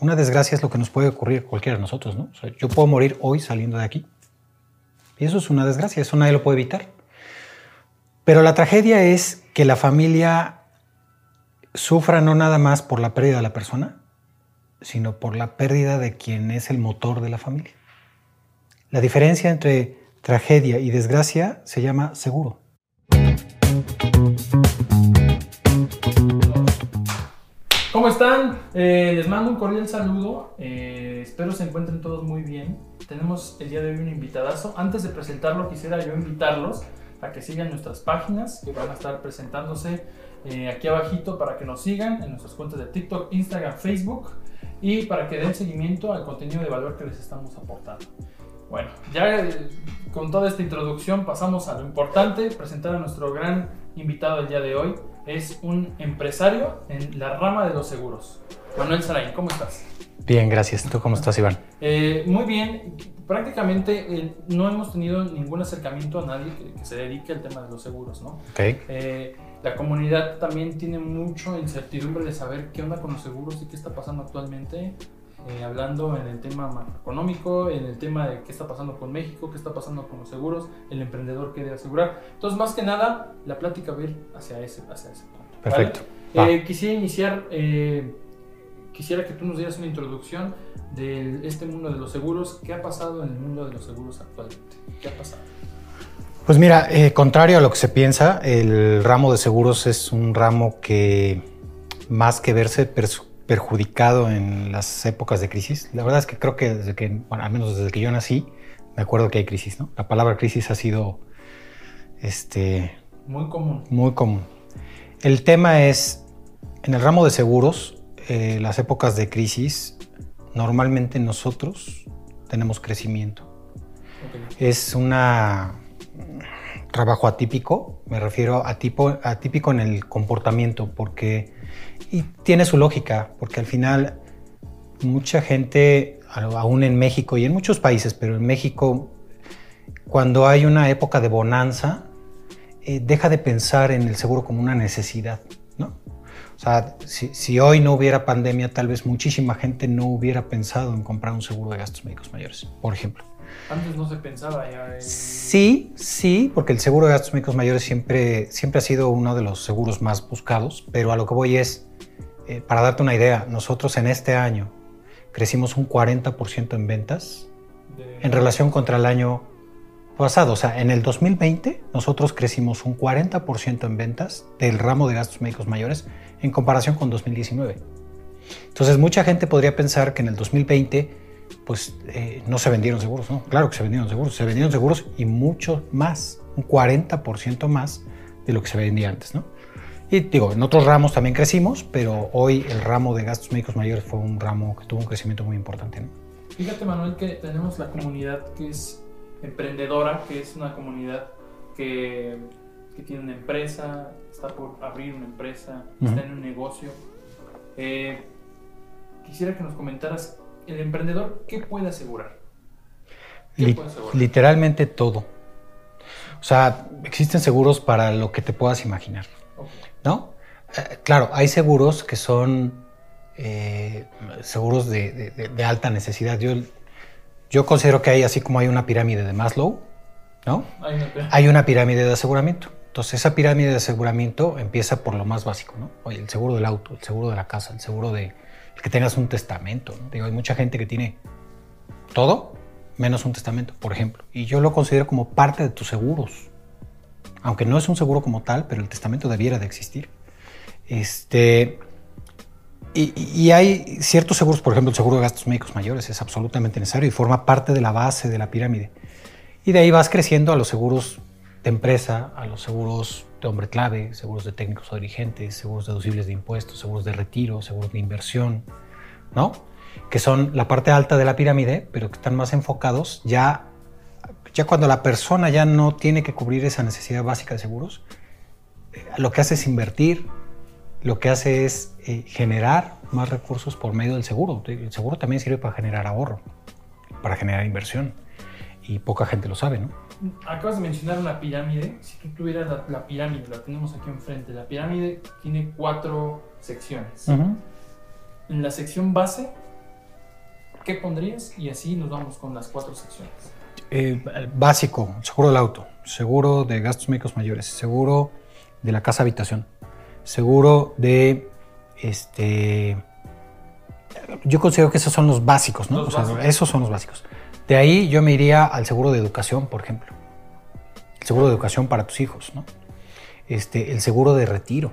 una desgracia es lo que nos puede ocurrir cualquiera de nosotros, ¿no? Yo puedo morir hoy saliendo de aquí. Y eso es una desgracia, eso nadie lo puede evitar. Pero la tragedia es que la familia sufra no nada más por la pérdida de la persona, sino por la pérdida de quien es el motor de la familia. La diferencia entre tragedia y desgracia se llama seguro. ¿Cómo están? Eh, les mando un cordial saludo. Eh, espero se encuentren todos muy bien. Tenemos el día de hoy un invitadazo. Antes de presentarlo, quisiera yo invitarlos a que sigan nuestras páginas que van a estar presentándose eh, aquí abajito para que nos sigan en nuestras cuentas de TikTok, Instagram, Facebook y para que den seguimiento al contenido de valor que les estamos aportando. Bueno, ya con toda esta introducción pasamos a lo importante, presentar a nuestro gran invitado del día de hoy es un empresario en la rama de los seguros. Manuel Sarain, ¿cómo estás? Bien, gracias. ¿Tú cómo estás, Iván? Eh, muy bien. Prácticamente eh, no hemos tenido ningún acercamiento a nadie que, se dedique al tema de los seguros, ¿no? Ok. Eh, la comunidad también tiene mucho incertidumbre de saber qué onda con los seguros y qué está pasando actualmente. Eh, hablando en el tema macroeconómico, en el tema de qué está pasando con México, qué está pasando con los seguros, el emprendedor que debe asegurar. Entonces, más que nada, la plática va a ir hacia ese, hacia ese punto. Perfecto. Eh, quisiera iniciar, eh, quisiera que tú nos dieras una introducción de este mundo de los seguros. ¿Qué ha pasado en el mundo de los seguros actualmente? ¿Qué ha pasado? Pues mira, contrario a lo que se piensa, el ramo de seguros es un ramo que más que verse perjudicado en las épocas de crisis. La verdad es que creo que desde que, bueno, al menos desde que yo nací, me acuerdo que hay crisis, ¿no? La palabra crisis ha sido, este... Muy común. Muy común. El tema es, en el ramo de seguros, eh, las épocas de crisis, normalmente nosotros tenemos crecimiento. Es un trabajo atípico, me refiero a tipo, atípico en el comportamiento, porque y tiene su lógica, porque al final mucha gente, aún en México y en muchos países, pero en México, cuando hay una época de bonanza, eh, deja de pensar en el seguro como una necesidad, ¿no? O sea, si, si, hoy no hubiera pandemia, tal vez muchísima gente no hubiera pensado en comprar un seguro de gastos médicos mayores, por ejemplo. Antes no se pensaba ya en... Sí, sí, porque el seguro de gastos médicos mayores siempre, siempre ha sido uno de los seguros más buscados, pero a lo que voy es, eh, para darte una idea, nosotros en este año crecimos un 40% en ventas en relación contra el año pasado. O sea, en el 2020 nosotros crecimos un 40% en ventas del ramo de gastos médicos mayores en comparación con 2019. Entonces, mucha gente podría pensar que en el 2020 pues eh, no se vendieron seguros, ¿no? Claro que se vendieron seguros, se vendieron seguros y mucho más, un 40% más de lo que se vendía antes, ¿no? Y digo, en otros ramos también crecimos, pero hoy el ramo de gastos médicos mayores fue un ramo que tuvo un crecimiento muy importante, ¿no? Fíjate, Manuel, que tenemos la comunidad que es emprendedora, que es una comunidad que, que tiene una empresa, está por abrir una empresa, está en un negocio. Eh, quisiera que nos comentaras el emprendedor, ¿qué puede asegurar? Literalmente todo. O sea, existen seguros para lo que te puedas imaginar. ¿No? Eh, claro, hay seguros que son eh, seguros de, alta necesidad. Yo, yo considero que hay, así como hay una pirámide de Maslow, ¿no? Hay una, pirámide de aseguramiento. Entonces, esa pirámide de aseguramiento empieza por lo más básico, ¿no? Oye, el seguro del auto, el seguro de la casa, el seguro de, que tengas un testamento. Digo, hay mucha gente que tiene todo menos un testamento, por ejemplo. Y yo lo considero como parte de tus seguros. Aunque no es un seguro como tal, pero el testamento debiera de existir. Este, y, hay ciertos seguros, por ejemplo, el seguro de gastos médicos mayores es absolutamente necesario y forma parte de la base de la pirámide. Y de ahí vas creciendo a los seguros de empresa, a los seguros de hombre clave, seguros de técnicos o dirigentes, seguros deducibles de impuestos, seguros de retiro, seguros de inversión, ¿no? Que son la parte alta de la pirámide, pero que están más enfocados ya, ya cuando la persona ya no tiene que cubrir esa necesidad básica de seguros, eh, lo que hace es invertir, lo que hace es eh, generar más recursos por medio del seguro. El seguro también sirve para generar ahorro, para generar inversión, y poca gente lo sabe, ¿no? Acabas de mencionar una pirámide. Si tú tuvieras la, pirámide, la tenemos aquí enfrente. La pirámide tiene cuatro secciones. En la sección base ¿qué pondrías? Y así nos vamos con las cuatro secciones. Eh, básico, seguro del auto, seguro de gastos médicos mayores, seguro de la casa habitación, seguro de este yo considero que esos son los básicos, ¿no? esos son los básicos. De ahí yo me iría al seguro de educación, por ejemplo. El seguro de educación para tus hijos, ¿no? Este, el seguro de retiro.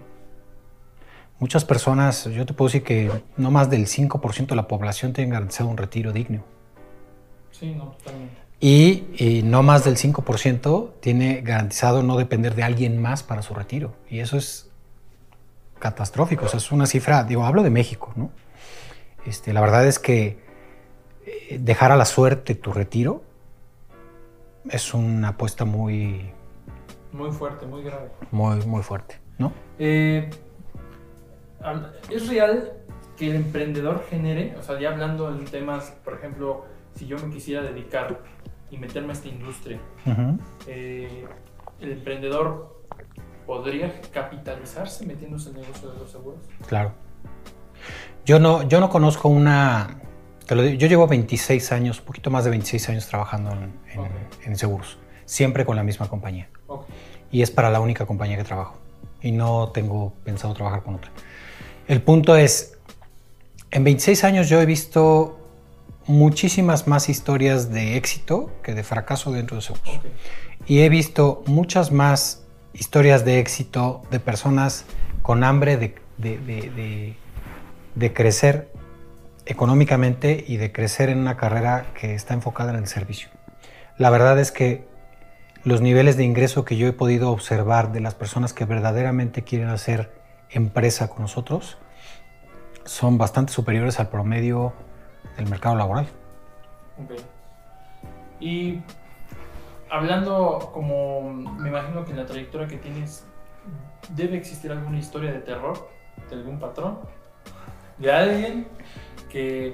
Muchas personas, yo te puedo decir que no más del 5% de la población tiene garantizado un retiro digno. Sí, no, totalmente. Y, y, no más del 5% tiene garantizado no depender de alguien más para su retiro. Y eso es catastrófico. O sea, es una cifra, digo, hablo de México, ¿no? Este, la verdad es que dejar a la suerte tu retiro es una apuesta muy... Muy fuerte, muy grave. Muy, muy fuerte, ¿no? Eh, ¿Es real que el emprendedor genere, o sea, ya hablando en temas, por ejemplo, si yo me quisiera dedicar y meterme a esta industria, eh, el emprendedor podría capitalizarse metiéndose en el negocio de los seguros? Claro. Yo no, yo no conozco una... Te lo digo, yo llevo 26 años, poquito más de 26 años trabajando en, seguros, siempre con la misma compañía. Y es para la única compañía que trabajo. Y no tengo pensado trabajar con otra. El punto es, en 26 años yo he visto muchísimas más historias de éxito que de fracaso dentro de seguros. Y he visto muchas más historias de éxito de personas con hambre de, de de crecer económicamente y de crecer en una carrera que está enfocada en el servicio. La verdad es que los niveles de ingreso que yo he podido observar de las personas que verdaderamente quieren hacer empresa con nosotros son bastante superiores al promedio del mercado laboral. Y hablando como me imagino que en la trayectoria que tienes debe existir alguna historia de terror de algún patrón de alguien que,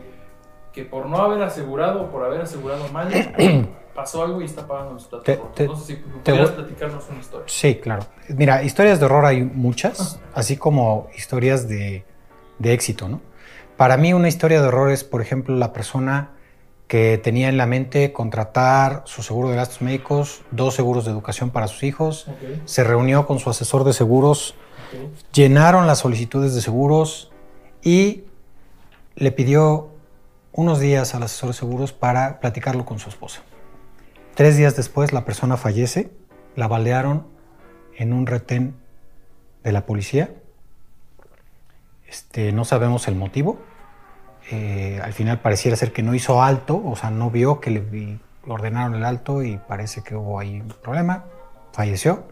que por no haber asegurado o por haber asegurado mal, pasó algo y está pagando los platos No sé si pudieras platicarnos una historia. Sí, claro. Mira, historias de horror hay muchas, así como historias de, de éxito, ¿no? Para mí una historia de horror es, por ejemplo, la persona que tenía en la mente contratar su seguro de gastos médicos, dos seguros de educación para sus hijos, se reunió con su asesor de seguros, llenaron las solicitudes de seguros, y le pidió unos días al asesor de seguros para platicarlo con su esposa. Tres días después la persona fallece, la balearon en un retén de la policía. Este, no sabemos el motivo. Eh, al final pareciera ser que no hizo alto, o sea, no vio que le ordenaron el alto y parece que hubo ahí un problema. Falleció.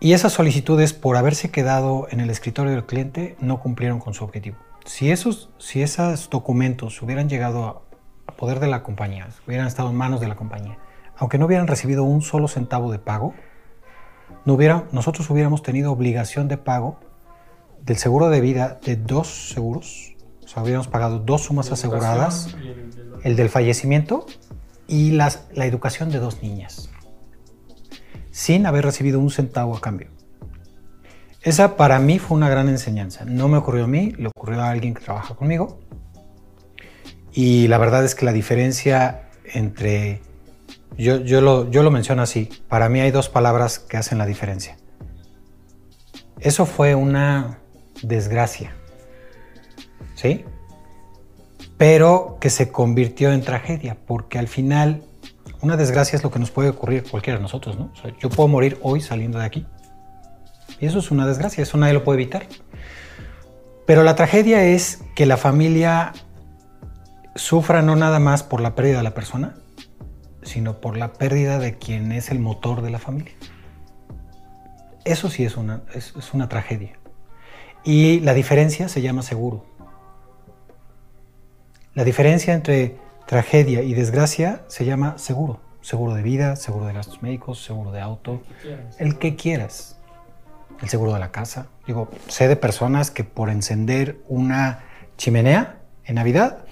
Y esas solicitudes, por haberse quedado en el escritorio del cliente, no cumplieron con su objetivo. Si esos, si esos documentos hubieran llegado a poder de la compañía, hubieran estado en manos de la compañía, aunque no hubieran recibido un solo centavo de pago, no hubiera, nosotros hubiéramos tenido obligación de pago del seguro de vida de dos seguros, o sea, hubiéramos pagado dos sumas aseguradas, el, del fallecimiento y las, la educación de dos niñas sin haber recibido un centavo a cambio. Esa para mí fue una gran enseñanza. No me ocurrió a mí, le ocurrió a alguien que trabaja conmigo. Y la verdad es que la diferencia entre... Yo, yo, lo, yo lo menciono así. Para mí hay dos palabras que hacen la diferencia. Eso fue una desgracia. ¿Sí? Pero que se convirtió en tragedia, porque al final una desgracia es lo que nos puede ocurrir cualquiera de nosotros, ¿no? yo puedo morir hoy saliendo de aquí. Y eso es una desgracia, eso nadie lo puede evitar. Pero la tragedia es que la familia sufra no nada más por la pérdida de la persona, sino por la pérdida de quien es el motor de la familia. Eso sí es una, es una tragedia. Y la diferencia se llama seguro. La diferencia entre tragedia y desgracia se llama seguro. Seguro de vida, seguro de gastos médicos, seguro de auto, el que quieras. El seguro de la casa. Digo, sé de personas que por encender una chimenea en Navidad,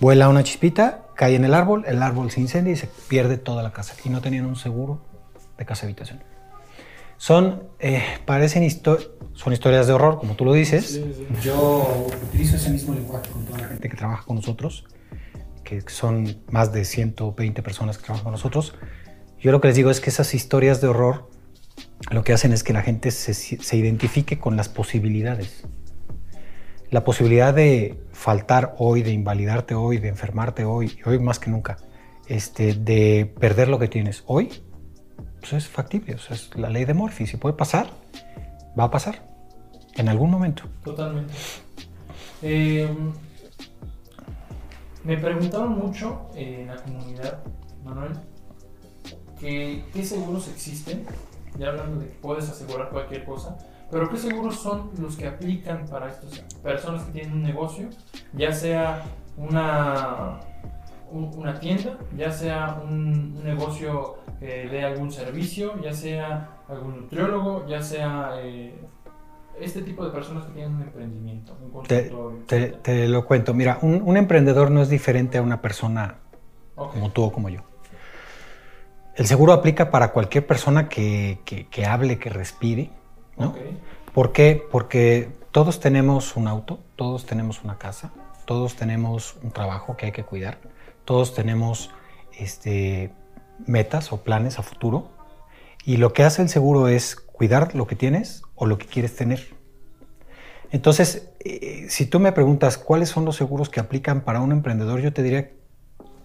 vuela una chispita, cae en el árbol, el árbol se incendia y se pierde toda la casa. Y no tenían un seguro de casa habitación. Son, eh, parecen son historias de horror, como tú lo dices. Yo utilizo ese mismo lenguaje con toda la gente que trabaja con nosotros que son más de 120 personas que trabajan con nosotros, yo lo que les digo es que esas historias de horror lo que hacen es que la gente se, se identifique con las posibilidades. La posibilidad de faltar hoy, de invalidarte hoy, de enfermarte hoy, hoy más que nunca, este, de perder lo que tienes hoy, pues es factible, o sea, es la ley de Morphy. Si puede pasar, va a pasar en algún momento. Totalmente. Eh, me preguntaron mucho en la comunidad, Manuel, qué seguros existen, ya hablando de que puedes asegurar cualquier cosa, pero qué seguros son los que aplican para estas personas que tienen un negocio, ya sea una, una tienda, ya sea un, negocio que dé algún servicio, ya sea algún nutriólogo, ya sea eh, este tipo de personas que tienen un emprendimiento, un te, te, lo cuento. Mira, un, emprendedor no es diferente a una persona como tú o como yo. El seguro aplica para cualquier persona que, que, hable, que respire. ¿no? ¿Por qué? Porque todos tenemos un auto, todos tenemos una casa, todos tenemos un trabajo que hay que cuidar, todos tenemos este, metas o planes a futuro. Y lo que hace el seguro es cuidar lo que tienes o lo que quieres tener. Entonces, eh, si tú me preguntas cuáles son los seguros que aplican para un emprendedor, yo te diría...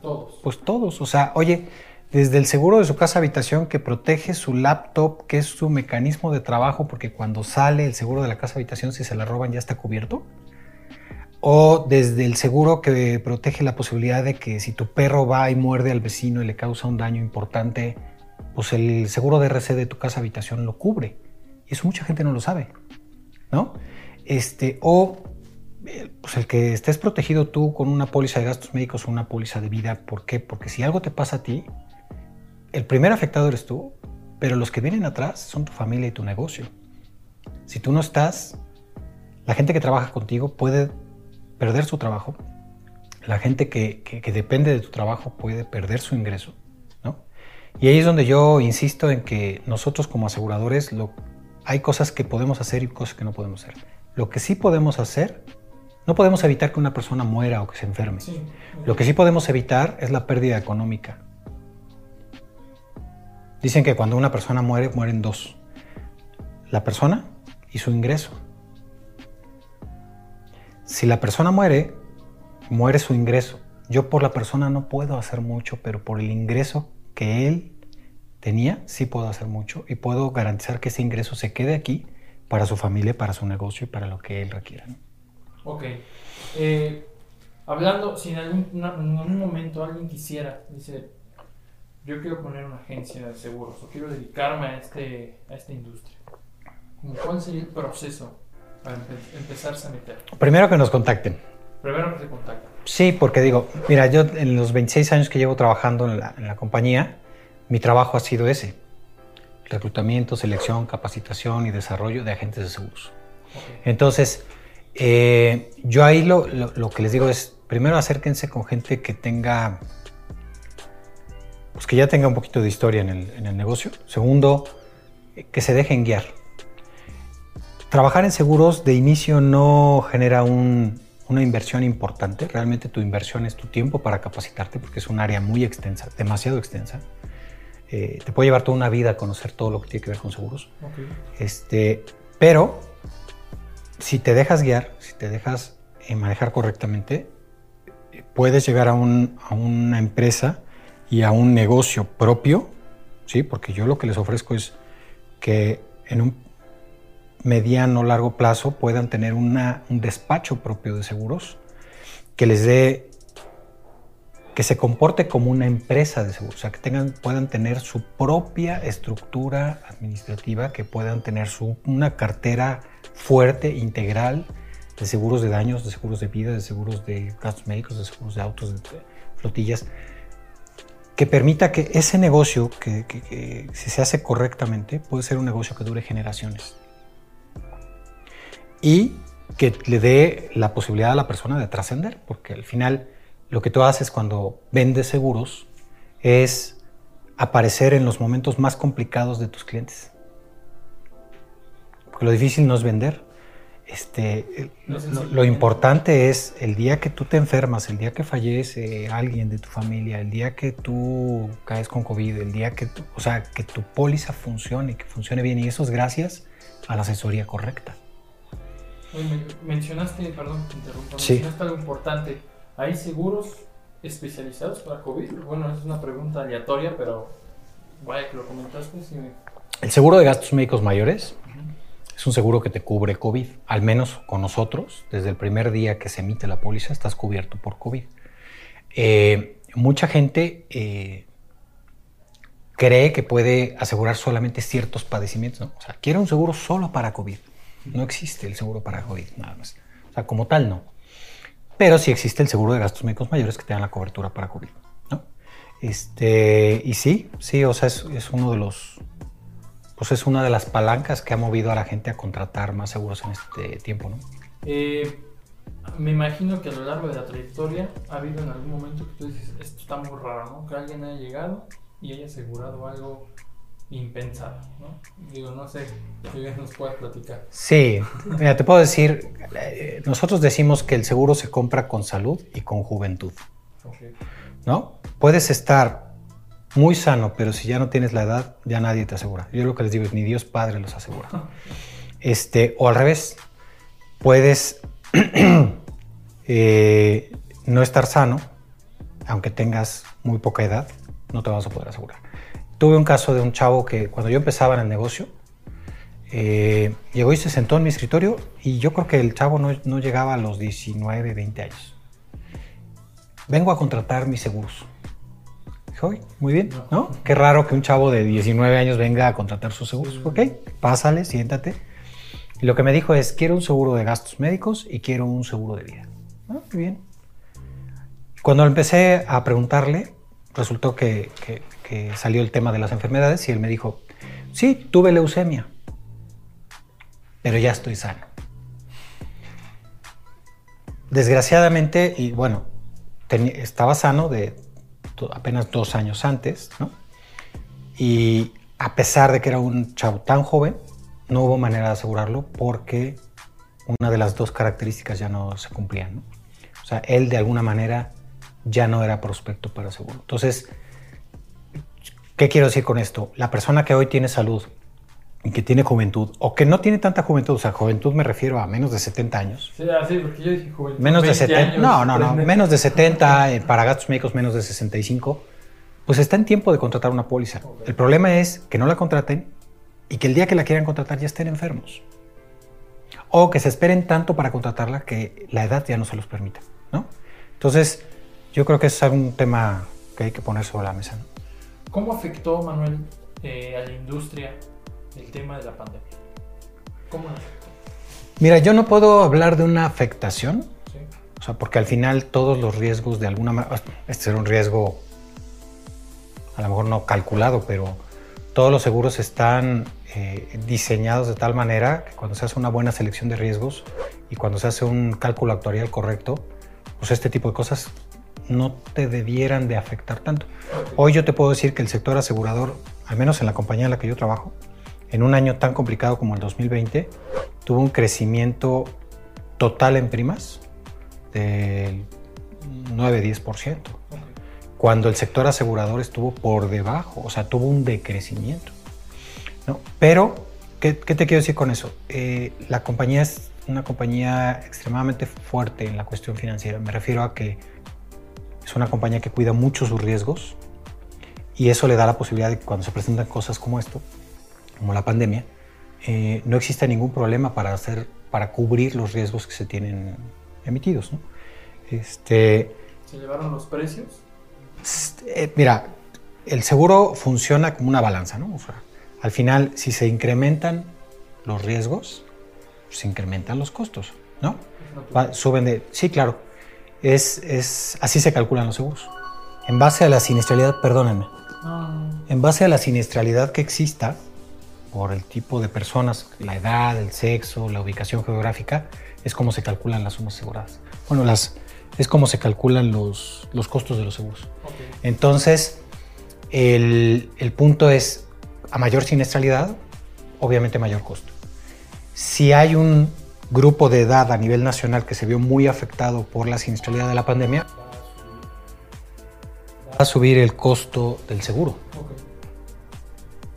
Todos. Pues todos. O sea, oye, desde el seguro de su casa habitación que protege su laptop, que es su mecanismo de trabajo, porque cuando sale el seguro de la casa habitación, si se la roban ya está cubierto. O desde el seguro que protege la posibilidad de que si tu perro va y muerde al vecino y le causa un daño importante, pues el seguro de RC de tu casa habitación lo cubre. Y eso mucha gente no lo sabe, ¿no? Este, o eh, pues el que estés protegido tú con una póliza de gastos médicos o una póliza de vida. ¿Por qué? Porque si algo te pasa a ti, el primer afectado eres tú, pero los que vienen atrás son tu familia y tu negocio. Si tú no estás, la gente que trabaja contigo puede perder su trabajo, la gente que, que depende de tu trabajo puede perder su ingreso. Y ahí es donde yo insisto en que nosotros como aseguradores lo, hay cosas que podemos hacer y cosas que no podemos hacer. Lo que sí podemos hacer, no podemos evitar que una persona muera o que se enferme. Lo que sí podemos evitar es la pérdida económica. Dicen que cuando una persona muere, mueren dos. La persona y su ingreso. Si la persona muere, muere su ingreso. Yo por la persona no puedo hacer mucho, pero por el ingreso que él tenía, sí puedo hacer mucho y puedo garantizar que ese ingreso se quede aquí para su familia, para su negocio y para lo que él requiera. Ok. Eh, hablando, si en algún, momento alguien quisiera, dice, yo quiero poner una agencia de seguros o quiero dedicarme a, este, a esta industria, ¿cuál sería el proceso para empezarse a meter? Primero que nos contacten. Primero que se contacten. Sí, porque digo, mira, yo en los 26 años que llevo trabajando en la, en la compañía, mi trabajo ha sido ese, reclutamiento, selección, capacitación y desarrollo de agentes de seguros. Entonces, eh, yo ahí lo, que les digo es, primero acérquense con gente que tenga, pues que ya tenga un poquito de historia en el, negocio. Segundo, que se dejen guiar. Trabajar en seguros de inicio no genera una inversión importante. Realmente tu inversión es tu tiempo para capacitarte porque es un área muy extensa, demasiado extensa. Eh, te puede llevar toda una vida a conocer todo lo que tiene que ver con seguros. Este, pero si te dejas guiar, si te dejas eh, manejar correctamente, puedes llegar a, una empresa y a un negocio propio, ¿sí? porque yo lo que les ofrezco es que en un mediano largo plazo puedan tener un despacho propio de seguros que les dé que se comporte como una empresa de seguros, o sea, que tengan, puedan tener su propia estructura administrativa, que puedan tener su, una cartera fuerte, integral, de seguros de daños, de seguros de vida, de seguros de gastos médicos, de seguros de autos, de flotillas, que permita que ese negocio, que, si se hace correctamente, puede ser un negocio que dure generaciones. Y que le dé la posibilidad a la persona de trascender, porque al final lo que tú haces cuando vendes seguros es aparecer en los momentos más complicados de tus clientes. Porque lo difícil no es vender, este, lo, importante es el día que tú te enfermas, el día que fallece alguien de tu familia, el día que tú caes con COVID, el día que, o sea, que tu póliza funcione, que funcione bien. Y eso es gracias a la asesoría correcta. mencionaste, perdón, te interrumpo, mencionaste algo importante. ¿Hay seguros especializados para COVID? Bueno, es una pregunta aleatoria, pero vaya que lo comentaste. El seguro de gastos médicos mayores es un seguro que te cubre COVID. Al menos con nosotros, desde el primer día que se emite la póliza, estás cubierto por COVID. Eh, mucha gente eh, cree que puede asegurar solamente ciertos padecimientos. O sea, quiere un seguro solo para COVID. No existe el seguro para COVID, nada más. O sea, como tal, no. Pero sí existe el seguro de gastos médicos mayores que te dan la cobertura para COVID. ¿no? Este, y sí, sí, o sea, es, es uno de los pues es una de las palancas que ha movido a la gente a contratar más seguros en este tiempo, ¿no? Eh, me imagino que a lo largo de la trayectoria ha habido en algún momento que tú dices, esto está muy raro, ¿no? Que alguien haya llegado y haya asegurado algo impensado, ¿no? Digo, no sé, si bien nos puedes platicar. Sí, mira, te puedo decir, eh, nosotros decimos que el seguro se compra con salud y con juventud, ¿no? Puedes estar muy sano, pero si ya no tienes la edad, ya nadie te asegura. Yo lo que les digo es, ni Dios Padre los asegura. Este, o al revés, puedes eh, no estar sano, aunque tengas muy poca edad, no te vas a poder asegurar. Tuve un caso de un chavo que cuando yo empezaba en el negocio, eh, llegó y se sentó en mi escritorio y yo creo que el chavo no, no llegaba a los 19, 20 años. Vengo a contratar mis seguros muy bien, ¿no? Qué raro que un chavo de 19 años venga a contratar sus seguros. Ok, pásale, siéntate. Y lo que me dijo es, quiero un seguro de gastos médicos y quiero un seguro de vida. Ah, muy bien. Cuando empecé a preguntarle, resultó que, que salió el tema de las enfermedades y él me dijo, sí, tuve leucemia, pero ya estoy sano. Desgraciadamente, y bueno, estaba sano de apenas dos años antes, ¿no? Y a pesar de que era un chavo tan joven, no hubo manera de asegurarlo porque una de las dos características ya no se cumplían, ¿no? O sea, él de alguna manera ya no era prospecto para seguro. Entonces, ¿qué quiero decir con esto? La persona que hoy tiene salud que tiene juventud, o que no tiene tanta juventud, o sea, juventud me refiero a menos de 70 años. Sí, así, ah, porque yo dije juventud. Menos de 70, no, no, no, menos de 70, eh, para gastos médicos menos de 65, pues está en tiempo de contratar una póliza. El problema es que no la contraten y que el día que la quieran contratar ya estén enfermos. O que se esperen tanto para contratarla que la edad ya no se los permita, ¿no? Entonces, yo creo que es un tema que hay que poner sobre la mesa. ¿Cómo afectó, Manuel, eh, a la industria el tema de la pandemia? ¿Cómo Mira, yo no puedo hablar de una afectación, o sea, porque al final todos los riesgos de alguna manera, este es un riesgo a lo mejor no calculado, pero todos los seguros están eh, diseñados de tal manera que cuando se hace una buena selección de riesgos y cuando se hace un cálculo actuarial correcto, pues este tipo de cosas no te debieran de afectar tanto. Hoy yo te puedo decir que el sector asegurador, al menos en la compañía en la que yo trabajo, en un año tan complicado como el 2020, tuvo un crecimiento total en primas del 9-10%, cuando el sector asegurador estuvo por debajo, o sea, tuvo un decrecimiento. ¿no? Pero, ¿qué, te quiero decir con eso? Eh, la compañía es una compañía extremadamente fuerte en la cuestión financiera. Me refiero a que es una compañía que cuida mucho sus riesgos y eso le da la posibilidad de que cuando se presentan cosas como esto, como la pandemia, eh, no existe ningún problema para, hacer, para cubrir los riesgos que se tienen emitidos. Este, ¿Se llevaron los precios? Eh, mira, el seguro funciona como una balanza, ¿no? al final, si se incrementan los riesgos, se incrementan los costos, ¿no? suben de... Sí, claro. Es, es, así se calculan los seguros. En base a la siniestralidad, perdónenme. Ah. En base a la siniestralidad que exista, por el tipo de personas, la edad, el sexo, la ubicación geográfica, es como se calculan las sumas aseguradas. Bueno, las, es como se calculan los, los costos de los seguros. Entonces, el, el, punto es, a mayor siniestralidad, obviamente mayor costo. Si hay un grupo de edad a nivel nacional que se vio muy afectado por la siniestralidad de la pandemia, va a subir el costo del seguro. Ok.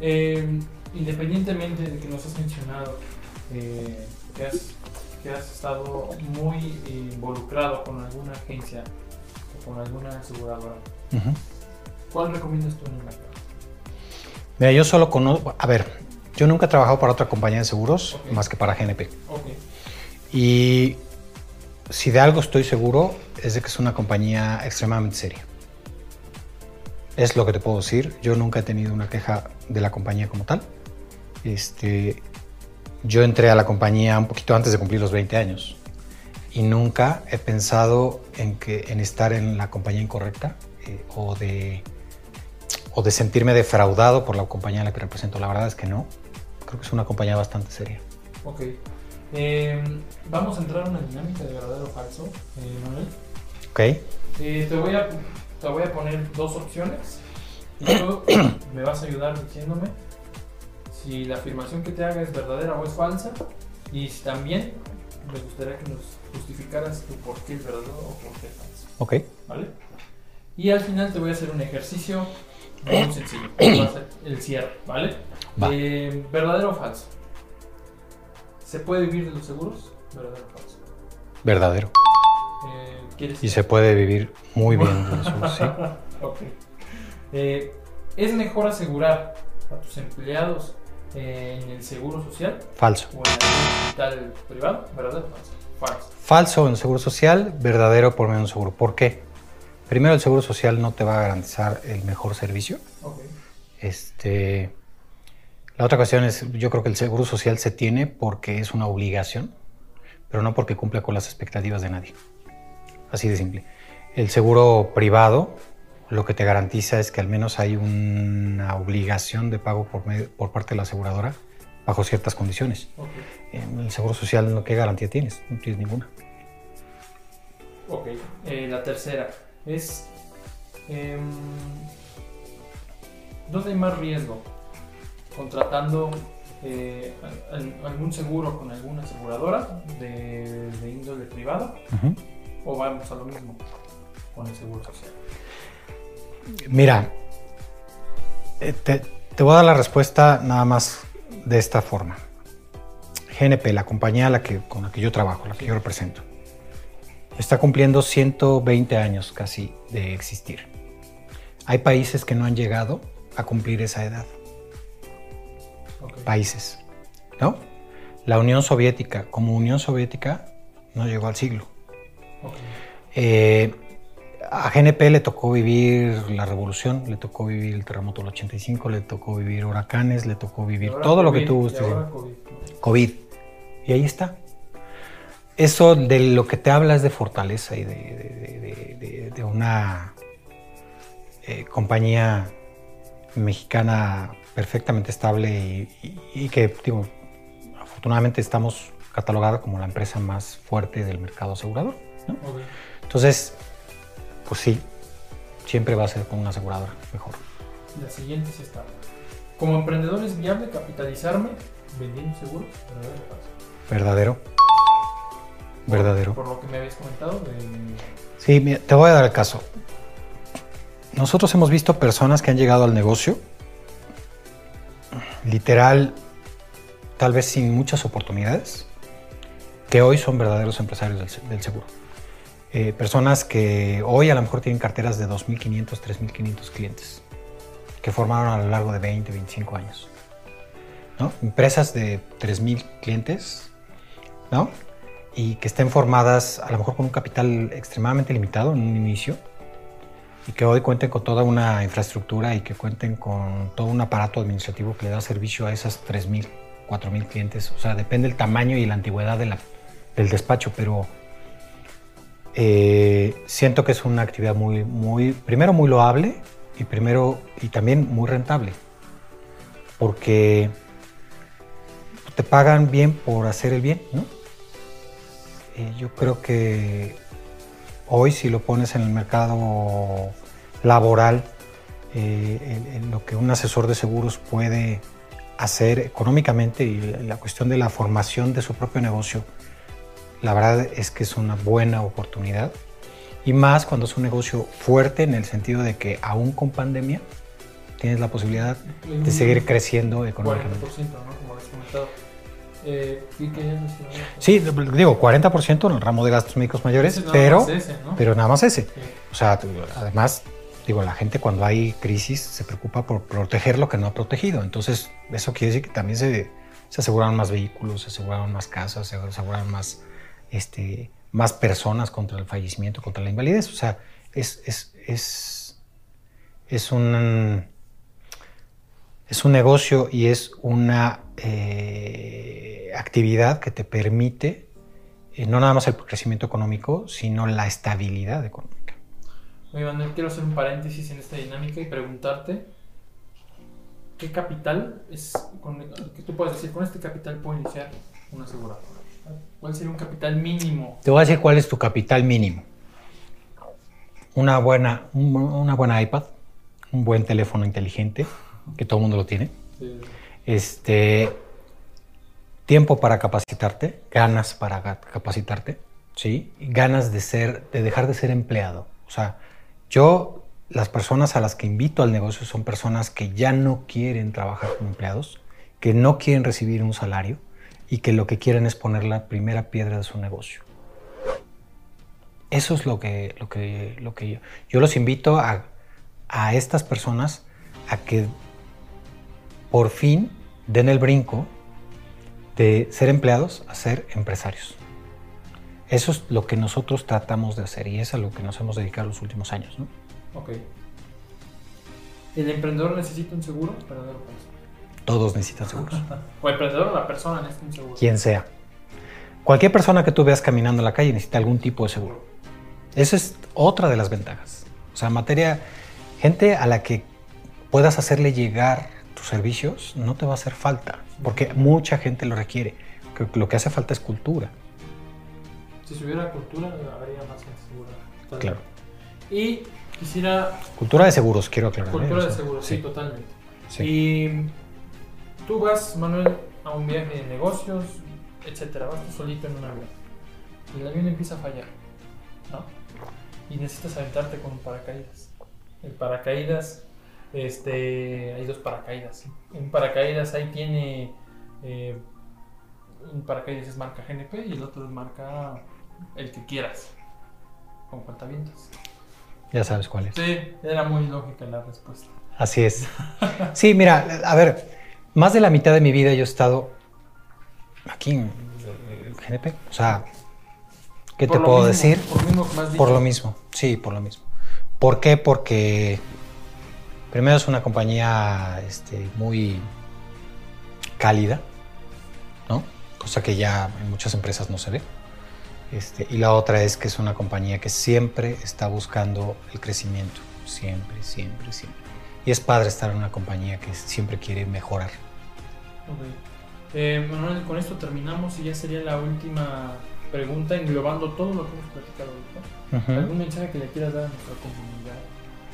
Eh, independientemente de que nos has mencionado eh, que, has, que has estado muy involucrado con alguna agencia o con alguna aseguradora. ¿cuál recomiendas tú en el mercado? Mira, yo solo conozco, a ver, yo nunca he trabajado para otra compañía de seguros más que para GNP. Ok. Y si de algo estoy seguro es de que es una compañía extremadamente seria. Es lo que te puedo decir. Yo nunca he tenido una queja de la compañía como tal. Este, yo entré a la compañía un poquito antes de cumplir los 20 años y nunca he pensado en, que, en estar en la compañía incorrecta eh, o, de, o de sentirme defraudado por la compañía a la que represento. La verdad es que no. Creo que es una compañía bastante seria. Ok. Eh, vamos a entrar a una dinámica de verdadero o falso, eh, Manuel. ¿Ok? Eh, te, voy a, te voy a poner dos opciones y tú me vas a ayudar diciéndome si la afirmación que te haga es verdadera o es falsa y si también me gustaría que nos justificaras tu por qué es verdadero o por qué es falso, ¿Ok? ¿vale? Y al final te voy a hacer un ejercicio muy sencillo, va a ser el cierre, ¿vale? Va. Eh, ¿Verdadero o falso? ¿Se puede vivir de los seguros? ¿Verdadero o falso? Verdadero. Eh, ¿Quieres Y se puede vivir muy bien de eso, sí. Ok. Eh, ¿Es mejor asegurar a tus empleados en el seguro social Falso. o en el hospital privado? ¿Verdadero o falso? Falso. Falso en seguro social, verdadero por medio de un seguro. ¿Por qué? Primero, el seguro social no te va a garantizar el mejor servicio. Ok. Este, la otra cuestión es, yo creo que el seguro social se tiene porque es una obligación, pero no porque cumpla con las expectativas de nadie. Así de simple. El seguro privado lo que te garantiza es que al menos hay una obligación de pago por, medio- por parte de la aseguradora bajo ciertas condiciones. En el seguro social, ¿qué garantía tienes? No tienes ninguna. Ok. Eh, la tercera es. em, ¿Dónde hay más riesgo? ¿Contratando eh, al- al- algún seguro con alguna aseguradora de, de índole privada? ¿O vamos a lo mismo con el seguro social? Mira, eh, te, te voy a dar la respuesta nada más de esta forma. GNP, la compañía a la que, con la que yo trabajo, la que yo represento, está cumpliendo 120 años casi de existir. Hay países que no han llegado a cumplir esa edad. Ok. Países, ¿no? La Unión Soviética, como Unión Soviética, no llegó al siglo. Ok. Eh, a GNP le tocó vivir la revolución, le tocó vivir el terremoto del 85, le tocó vivir huracanes, le tocó vivir todo lo que gustes. ahora COVID. COVID. Y ahí está. Eso de lo que te habla es de fortaleza y de, de- de- de- de una eh, compañía mexicana perfectamente estable y, y- y que, digo, afortunadamente estamos catalogada como la empresa más fuerte del mercado asegurador. ¿no? Entonces, pues sí, siempre va a ser con una aseguradora mejor. La siguiente es esta. Como emprendedor es viable capitalizarme vendiendo seguros, ¿verdadero o falso? Verdadero. Por- Verdadero. Por lo que me habías comentado de... Sí, mira, te voy a dar el caso. Nosotros hemos visto personas que han llegado al negocio, literal, tal vez sin muchas oportunidades, que hoy son verdaderos empresarios del seguro. Eh, personas que hoy a lo mejor tienen carteras de 2.500, 3.500 clientes, que formaron a lo largo de 20, 25 años. ¿no? Empresas de 3.000 clientes, ¿no? y que estén formadas a lo mejor con un capital extremadamente limitado en un inicio y que hoy cuenten con toda una infraestructura y que cuenten con todo un aparato administrativo que le da servicio a esas 3.000, 4.000 clientes. O sea, depende del tamaño y la antigüedad del despacho, pero eh, siento que es una actividad muy, muy, primero muy loable y primero y también muy rentable, porque te pagan bien por hacer el bien, ¿no? Eh, yo creo que hoy si lo pones en el mercado laboral, eh, lo que un asesor de seguros puede hacer económicamente y la cuestión de la formación de su propio negocio la verdad es que es una buena oportunidad. Y más cuando es un negocio fuerte en el sentido de que aún con pandemia tienes la posibilidad de seguir creciendo económicamente. 40%, ¿no? Como habéis comentado. Eh, sí, digo, 40% en el ramo de gastos médicos mayores, pero, pero nada más ese. O sea, además, digo, la gente cuando hay crisis se preocupa por proteger lo que no ha protegido. Entonces, eso quiere decir que también se, se aseguraron más vehículos, se aseguraron más casas, se aseguraron más, este, más personas contra el fallecimiento, contra la invalidez. O sea, es, es, es, es un es un negocio y es una eh, actividad que te permite eh, no nada más el crecimiento económico, sino la estabilidad económica. Oye, Manuel, quiero hacer un paréntesis en esta dinámica y preguntarte qué capital es, que tú puedes decir, con este capital puedo iniciar una aseguradora. ¿Cuál sería un capital mínimo? Te voy a decir cuál es tu capital mínimo. Una buena, una buena iPad, un buen teléfono inteligente, que todo el mundo lo tiene. Este, tiempo para capacitarte, ganas para capacitarte, ¿sí? ganas de ser, de dejar de ser empleado. O sea, yo, las personas a las que invito al negocio son personas que ya no quieren trabajar como empleados, que no quieren recibir un salario y que lo que quieren es poner la primera piedra de su negocio. Eso es lo que, lo que, lo que yo, yo los invito a, a estas personas a que por fin den el brinco de ser empleados a ser empresarios. Eso es lo que nosotros tratamos de hacer y es a lo que nos hemos dedicado los últimos años. Ok. ¿El emprendedor necesita un seguro para dar Todos necesitan seguros. o el emprendedor o la persona necesita un seguro. Quien sea. Cualquier persona que tú veas caminando en la calle necesita algún tipo de seguro. Esa es otra de las ventajas. O sea, materia, gente a la que puedas hacerle llegar servicios, no te va a hacer falta, porque mucha gente lo requiere. Lo que hace falta es cultura. Si hubiera cultura, habría más gente segura. Claro. Y quisiera... Cultura de seguros, quiero aclarar. ¿eh? Cultura de seguros, sí, totalmente. Y tú vas, Manuel, a un viaje de negocios, etcétera, vas solito en un avión. Y el avión empieza a fallar, ¿no? Y necesitas aventarte con un paracaídas. El paracaídas este, hay dos paracaídas. Un paracaídas ahí tiene. Eh, un paracaídas es marca GNP y el otro es marca el que quieras. Con cuentavientos. Ya sabes cuál es. Sí, era muy lógica la respuesta. Así es. Sí, mira, a ver, más de la mitad de mi vida yo he estado aquí en GNP. O sea, ¿qué te puedo decir? Por lo mismo, más por lo mismo, sí, por lo mismo. ¿Por qué? Porque Primero es una compañía este, muy cálida, ¿no? Cosa que ya en muchas empresas no se ve. Este, y la otra es que es una compañía que siempre está buscando el crecimiento. Siempre, siempre, siempre. Y es padre estar en una compañía que siempre quiere mejorar. Eh, Manuel, con esto terminamos y ya sería la última pregunta englobando todo lo que hemos platicado ahorita. ¿Algún mensaje que le quieras dar a nuestra comunidad,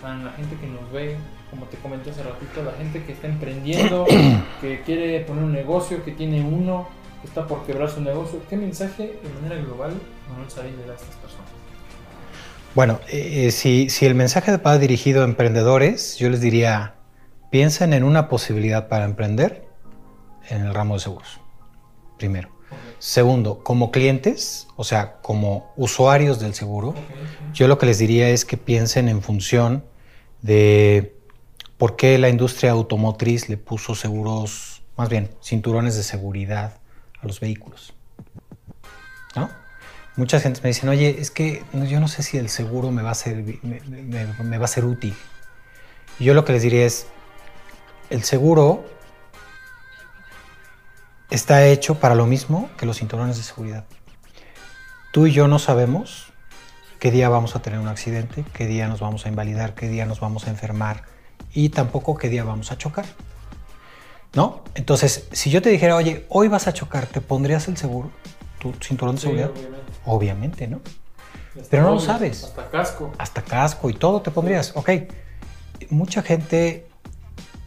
a la gente que nos ve, como te comenté hace ratito, la gente que está emprendiendo, que quiere poner un negocio, que tiene uno, que está por quebrar su negocio, ¿qué mensaje de manera global Manuel Sarín le da a estas personas? Bueno, eh, eh, si, si el mensaje va dirigido a emprendedores, yo les diría, piensen en una posibilidad para emprender en el ramo de seguros, primero. Segundo, como clientes, o sea, como usuarios del seguro, yo lo que les diría es que piensen en función de ¿Por qué la industria automotriz le puso seguros, más bien, cinturones de seguridad a los vehículos? ¿No? Muchas gente me dicen, oye, es que yo no sé si el seguro me va a ser, me, va a ser útil. Yo lo que les diría es, el seguro está hecho para lo mismo que los cinturones de seguridad. Tú y yo no sabemos qué día vamos a tener un accidente, qué día nos vamos a invalidar, qué día nos vamos a enfermar, y tampoco qué día vamos a chocar. ¿No? Entonces, si yo te dijera, oye, hoy vas a chocar, ¿te pondrías el seguro? ¿Tu cinturón de seguridad? Obviamente. ¿no? Pero no lo sabes. Hasta casco. Hasta casco y todo te pondrías. Ok. Mucha gente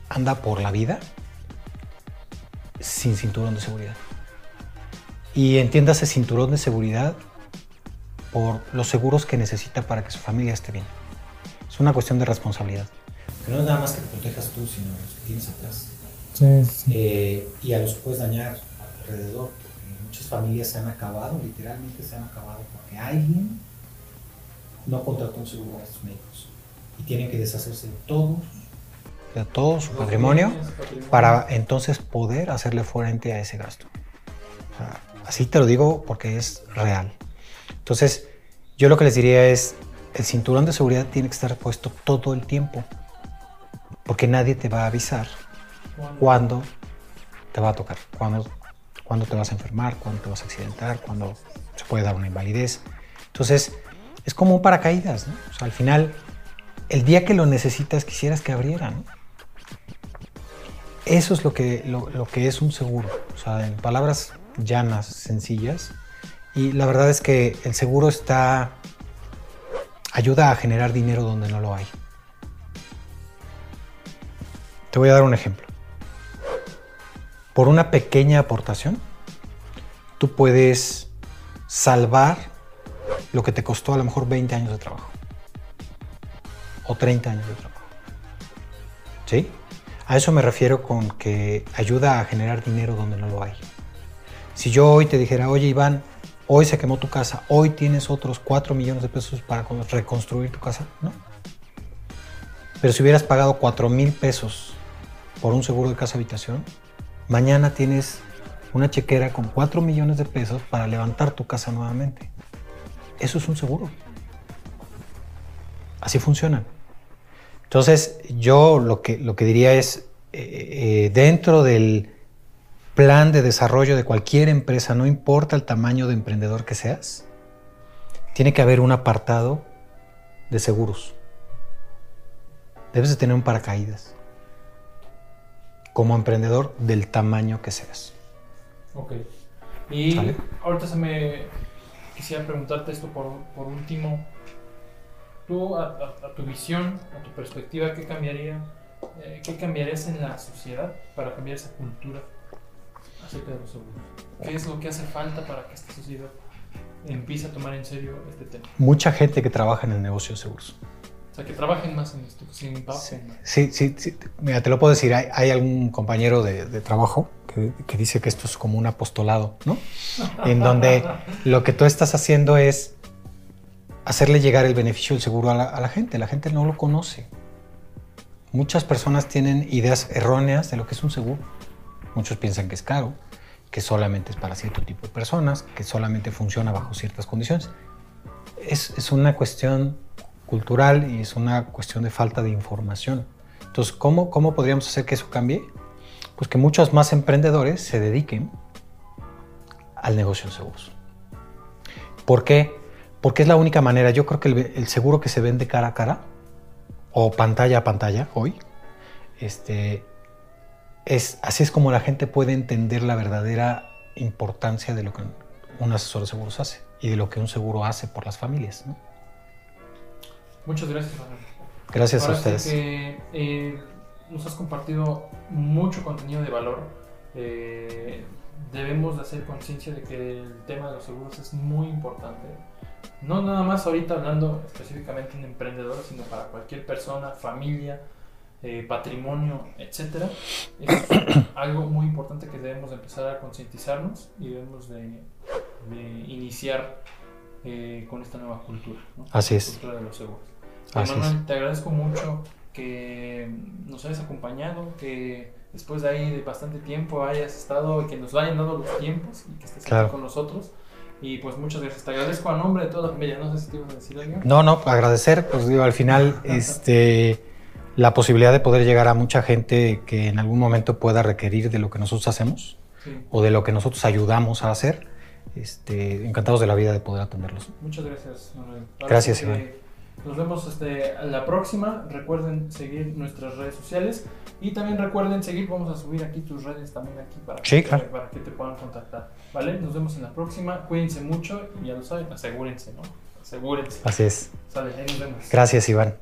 anda por la vida sin cinturón de seguridad. y entienda ese cinturón de seguridad por los seguros que necesita para que su familia esté bien. Es una cuestión de responsabilidad. no es nada más que te protejas tú, sino los que tienes atrás. Eh, y a los que puedes dañar alrededor. Muchas familias se han acabado, literalmente se han acabado, porque alguien no contrató un seguro a estos médicos. Y tienen que deshacerse de todos, de todo su patrimonio, para entonces poder hacerle frente a ese gasto. así te lo digo porque es real. Entonces, yo lo que les diría es, el cinturón de seguridad tiene que estar puesto todo el tiempo, porque nadie te va a avisar cuándo te va a tocar, cuándo, cuándo te vas a enfermar, cuándo te vas a accidentar, cuándo se puede dar una invalidez. Entonces, es como un paracaídas, ¿no? Al final, el día que lo necesitas, quisieras que abrieran. Eso es lo que, lo que es un seguro. O sea, en palabras llanas, sencillas. Y la verdad es que el seguro está ayuda a generar dinero donde no lo hay. Te voy a dar un ejemplo. Por una pequeña aportación, tú puedes salvar lo que te costó a lo mejor 20 años de trabajo. O 30 años de trabajo. ¿Sí? A eso me refiero con que ayuda a generar dinero donde no lo hay. Si yo hoy te dijera, oye Iván, hoy se quemó tu casa, hoy tienes otros 4 millones de pesos para reconstruir tu casa, ¿no? Pero si hubieras pagado 4 mil pesos por un seguro de casa habitación, mañana tienes una chequera con 4 millones de pesos para levantar tu casa nuevamente. Eso es un seguro. Así funcionan. Entonces, yo lo que, lo que diría es, eh, eh, dentro del plan de desarrollo de cualquier empresa, no importa el tamaño de emprendedor que seas, tiene que haber un apartado de seguros. Debes de tener un paracaídas. Como emprendedor del tamaño que seas. Ok. Y ahorita se me quisiera preguntarte esto por, por último. Tú, a, tu visión, a tu perspectiva, ¿qué cambiaría? Eh, ¿Qué cambiarías en la sociedad para cambiar esa cultura acerca de los seguros? ¿Qué es lo que hace falta para que esta sociedad empiece a tomar en serio este tema? Mucha gente que trabaja en el negocio de seguros. O sea, que trabajen más en esto, sin sí, sí, sí, Mira, te lo puedo decir. Hay, algún compañero de, trabajo que, que, dice que esto es como un apostolado, ¿no? en donde lo que tú estás haciendo es hacerle llegar el beneficio del seguro a la, a la gente. La gente no lo conoce. Muchas personas tienen ideas erróneas de lo que es un seguro. Muchos piensan que es caro, que solamente es para cierto tipo de personas, que solamente funciona bajo ciertas condiciones. Es, una cuestión cultural y es una cuestión de falta de información. Entonces, ¿cómo, ¿cómo podríamos hacer que eso cambie? Pues que muchos más emprendedores se dediquen al negocio de seguros. ¿Por qué? Porque es la única manera. Yo creo que el, el seguro que se vende cara a cara o pantalla a pantalla hoy, este, es, así es como la gente puede entender la verdadera importancia de lo que un asesor de seguros hace y de lo que un seguro hace por las familias. Muchas gracias, Gracias a ustedes. Eh, nos has compartido mucho contenido de valor. Eh, debemos de hacer conciencia de que el tema de los seguros es muy importante. No nada más ahorita hablando específicamente de un emprendedor, sino para cualquier persona, familia, eh, patrimonio, etcétera, es algo muy importante que debemos empezar a concientizarnos y debemos de, iniciar eh, con esta nueva cultura. Así es. Cultura de los seguros. Manuel, te agradezco mucho que nos hayas acompañado, que después de ahí de bastante tiempo hayas estado, que nos hayan dado los tiempos y que estés aquí con nosotros. Y pues muchas gracias. Te agradezco a nombre de toda la familia. No sé si te ibas a decir algo. No, no, agradecer. Pues digo, al final, este la posibilidad de poder llegar a mucha gente que en algún momento pueda requerir de lo que nosotros hacemos o de lo que nosotros ayudamos a hacer. Este, encantados de la vida de poder atenderlos. Muchas gracias, Manuel. gracias, Iván. Nos vemos este, la próxima. Recuerden seguir nuestras redes sociales y también recuerden seguir. Vamos a subir aquí tus redes también aquí para, que, para que te puedan contactar. ¿Vale? Nos vemos en la próxima. Cuídense mucho y ya lo saben, asegúrense, ¿no? Asegúrense. Así es. Sale, ahí nos vemos. Gracias, Iván.